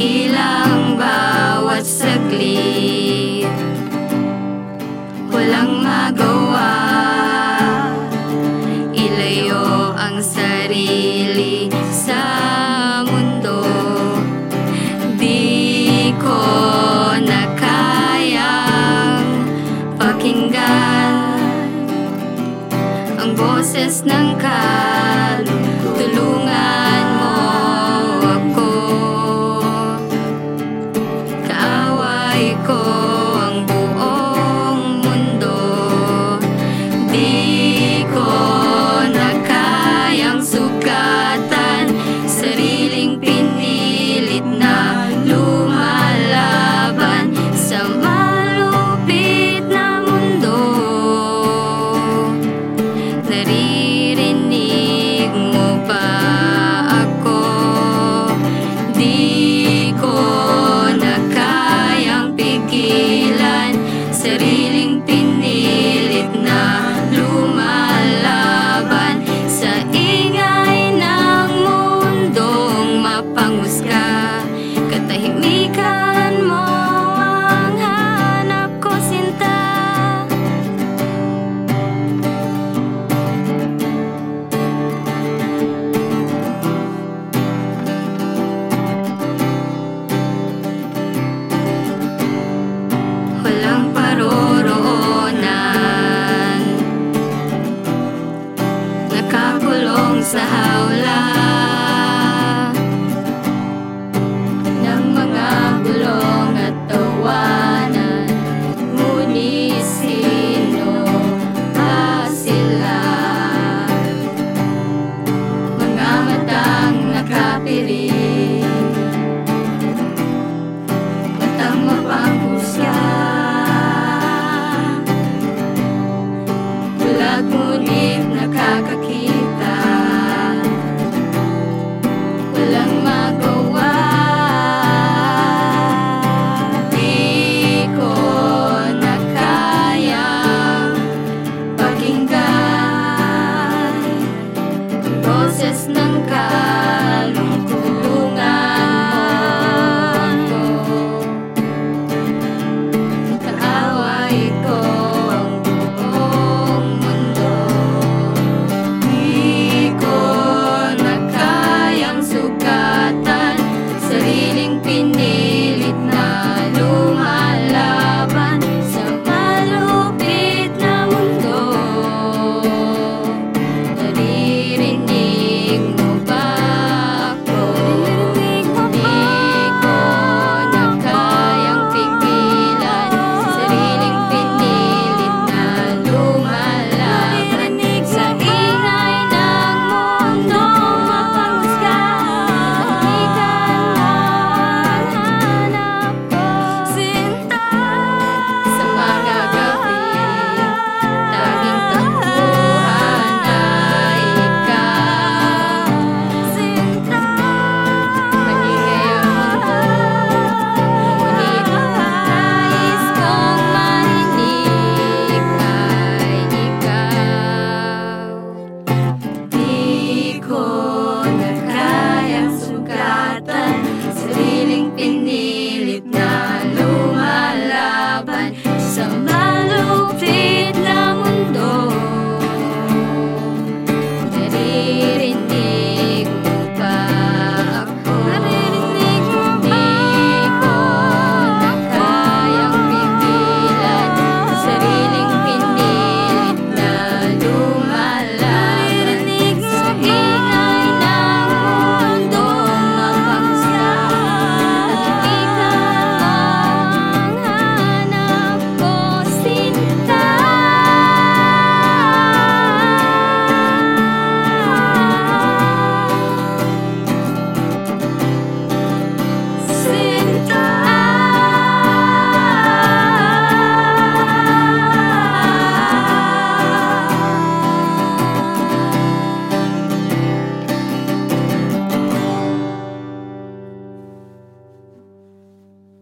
kilang bawat saglit. Walang magawa. Ilayo ang sarili sa mundo. Di ko na kayang pakinggan Ang boses ng kaya подмуни на какаки.